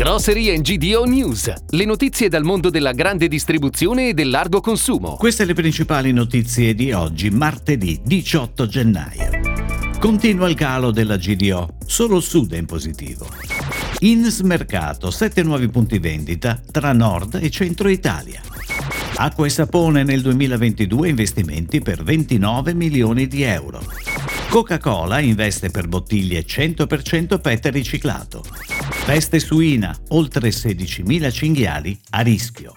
Grocery GDO News, le notizie dal mondo della grande distribuzione e del largo consumo. Queste le principali notizie di oggi, martedì 18 gennaio. Continua il calo della GDO, solo il sud è in positivo. Ins Mercato, 7 nuovi punti vendita tra nord e centro Italia. Acqua e sapone nel 2022 investimenti per 29 milioni di euro. Coca-Cola investe per bottiglie 100% PET riciclato. Peste suina, oltre 16.000 cinghiali a rischio.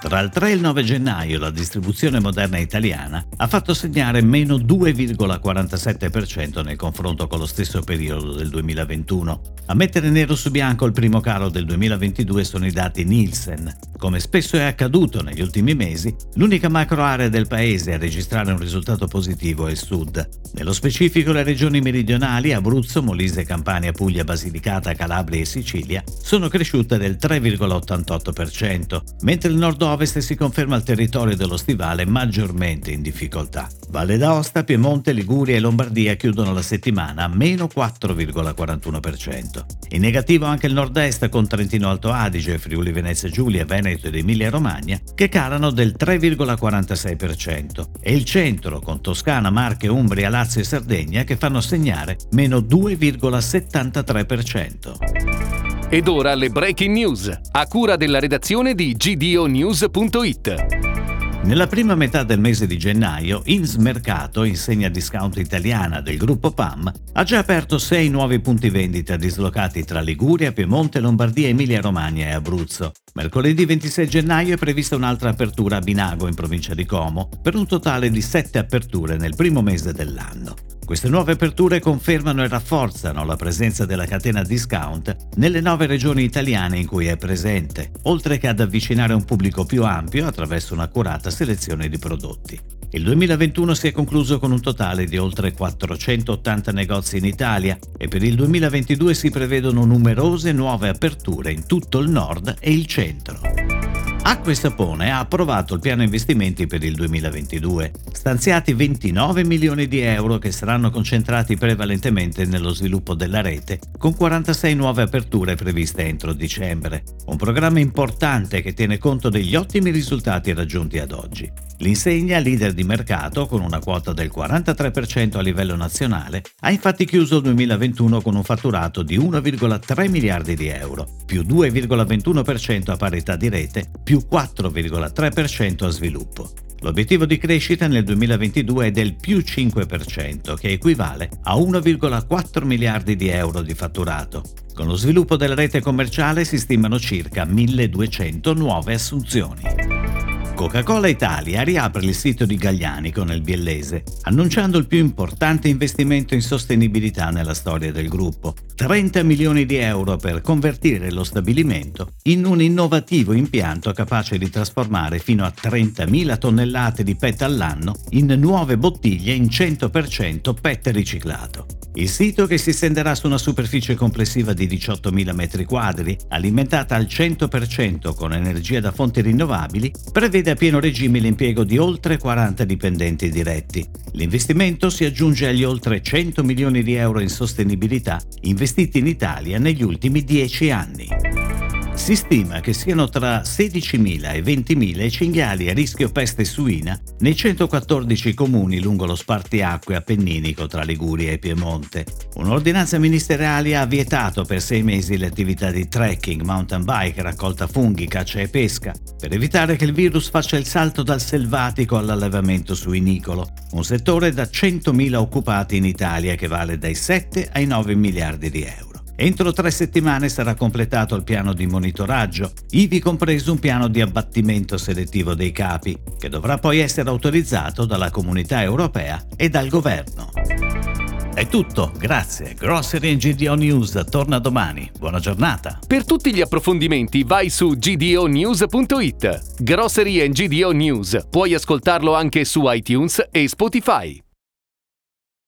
Tra il 3 e il 9 gennaio la distribuzione moderna italiana ha fatto segnare meno 2,47% nel confronto con lo stesso periodo del 2021. A mettere nero su bianco il primo calo del 2022 sono i dati Nielsen. Come spesso è accaduto negli ultimi mesi, l'unica macro area del paese a registrare un risultato positivo è il sud. Nello specifico le regioni meridionali Abruzzo, Molise, Campania, Puglia, Basilicata, Calabria e Sicilia sono cresciute del 3,88%, mentre il nord-ovest ovest si conferma il territorio dello stivale maggiormente in difficoltà. Valle d'Aosta, Piemonte, Liguria e Lombardia chiudono la settimana a meno 4,41%. In negativo anche il nord-est con Trentino Alto Adige, Friuli Venezia Giulia, Veneto ed Emilia Romagna che calano del 3,46% e il centro con Toscana, Marche, Umbria, Lazio e Sardegna che fanno segnare meno 2,73%. Ed ora le breaking news, a cura della redazione di gdonews.it. Nella prima metà del mese di gennaio, Ins Mercato, insegna discount italiana del gruppo PAM, ha già aperto sei nuovi punti vendita dislocati tra Liguria, Piemonte, Lombardia, Emilia-Romagna e Abruzzo. Mercoledì 26 gennaio è prevista un'altra apertura a Binago in provincia di Como, per un totale di sette aperture nel primo mese dell'anno. Queste nuove aperture confermano e rafforzano la presenza della catena discount nelle nove regioni italiane in cui è presente, oltre che ad avvicinare un pubblico più ampio attraverso un'accurata selezione di prodotti. Il 2021 si è concluso con un totale di oltre 480 negozi in Italia e per il 2022 si prevedono numerose nuove aperture in tutto il nord e il centro. Acqua e Sapone ha approvato il piano investimenti per il 2022, stanziati 29 milioni di euro che saranno concentrati prevalentemente nello sviluppo della rete, con 46 nuove aperture previste entro dicembre. Un programma importante che tiene conto degli ottimi risultati raggiunti ad oggi. L'insegna, leader di mercato con una quota del 43% a livello nazionale, ha infatti chiuso il 2021 con un fatturato di 1,3 miliardi di euro, più 2,21% a parità di rete, più 4,3% a sviluppo. L'obiettivo di crescita nel 2022 è del più 5%, che equivale a 1,4 miliardi di euro di fatturato. Con lo sviluppo della rete commerciale si stimano circa 1200 nuove assunzioni. Coca-Cola Italia riapre il sito di Gaglianico nel Biellese, annunciando il più importante investimento in sostenibilità nella storia del gruppo. 30 milioni di euro per convertire lo stabilimento in un innovativo impianto capace di trasformare fino a 30.000 tonnellate di PET all'anno in nuove bottiglie in 100% PET riciclato. Il sito, che si estenderà su una superficie complessiva di 18.000 m2, alimentata al 100% con energia da fonti rinnovabili, prevede a pieno regime l'impiego di oltre 40 dipendenti diretti. L'investimento si aggiunge agli oltre 100 milioni di euro in sostenibilità investiti in Italia negli ultimi 10 anni. Si stima che siano tra 16.000 e 20.000 i cinghiali a rischio peste suina nei 114 comuni lungo lo spartiacque appenninico tra Liguria e Piemonte. Un'ordinanza ministeriale ha vietato per sei mesi le attività di trekking, mountain bike, raccolta funghi, caccia e pesca, per evitare che il virus faccia il salto dal selvatico all'allevamento suinicolo, un settore da 100.000 occupati in Italia che vale dai 7 ai 9 miliardi di euro. Entro tre settimane sarà completato il piano di monitoraggio, ivi compreso un piano di abbattimento selettivo dei capi, che dovrà poi essere autorizzato dalla comunità europea e dal governo. È tutto, grazie. Grocery GDO News torna domani. Buona giornata. Per tutti gli approfondimenti vai su gdonews.it. Grocery GDO News. Puoi ascoltarlo anche su iTunes e Spotify.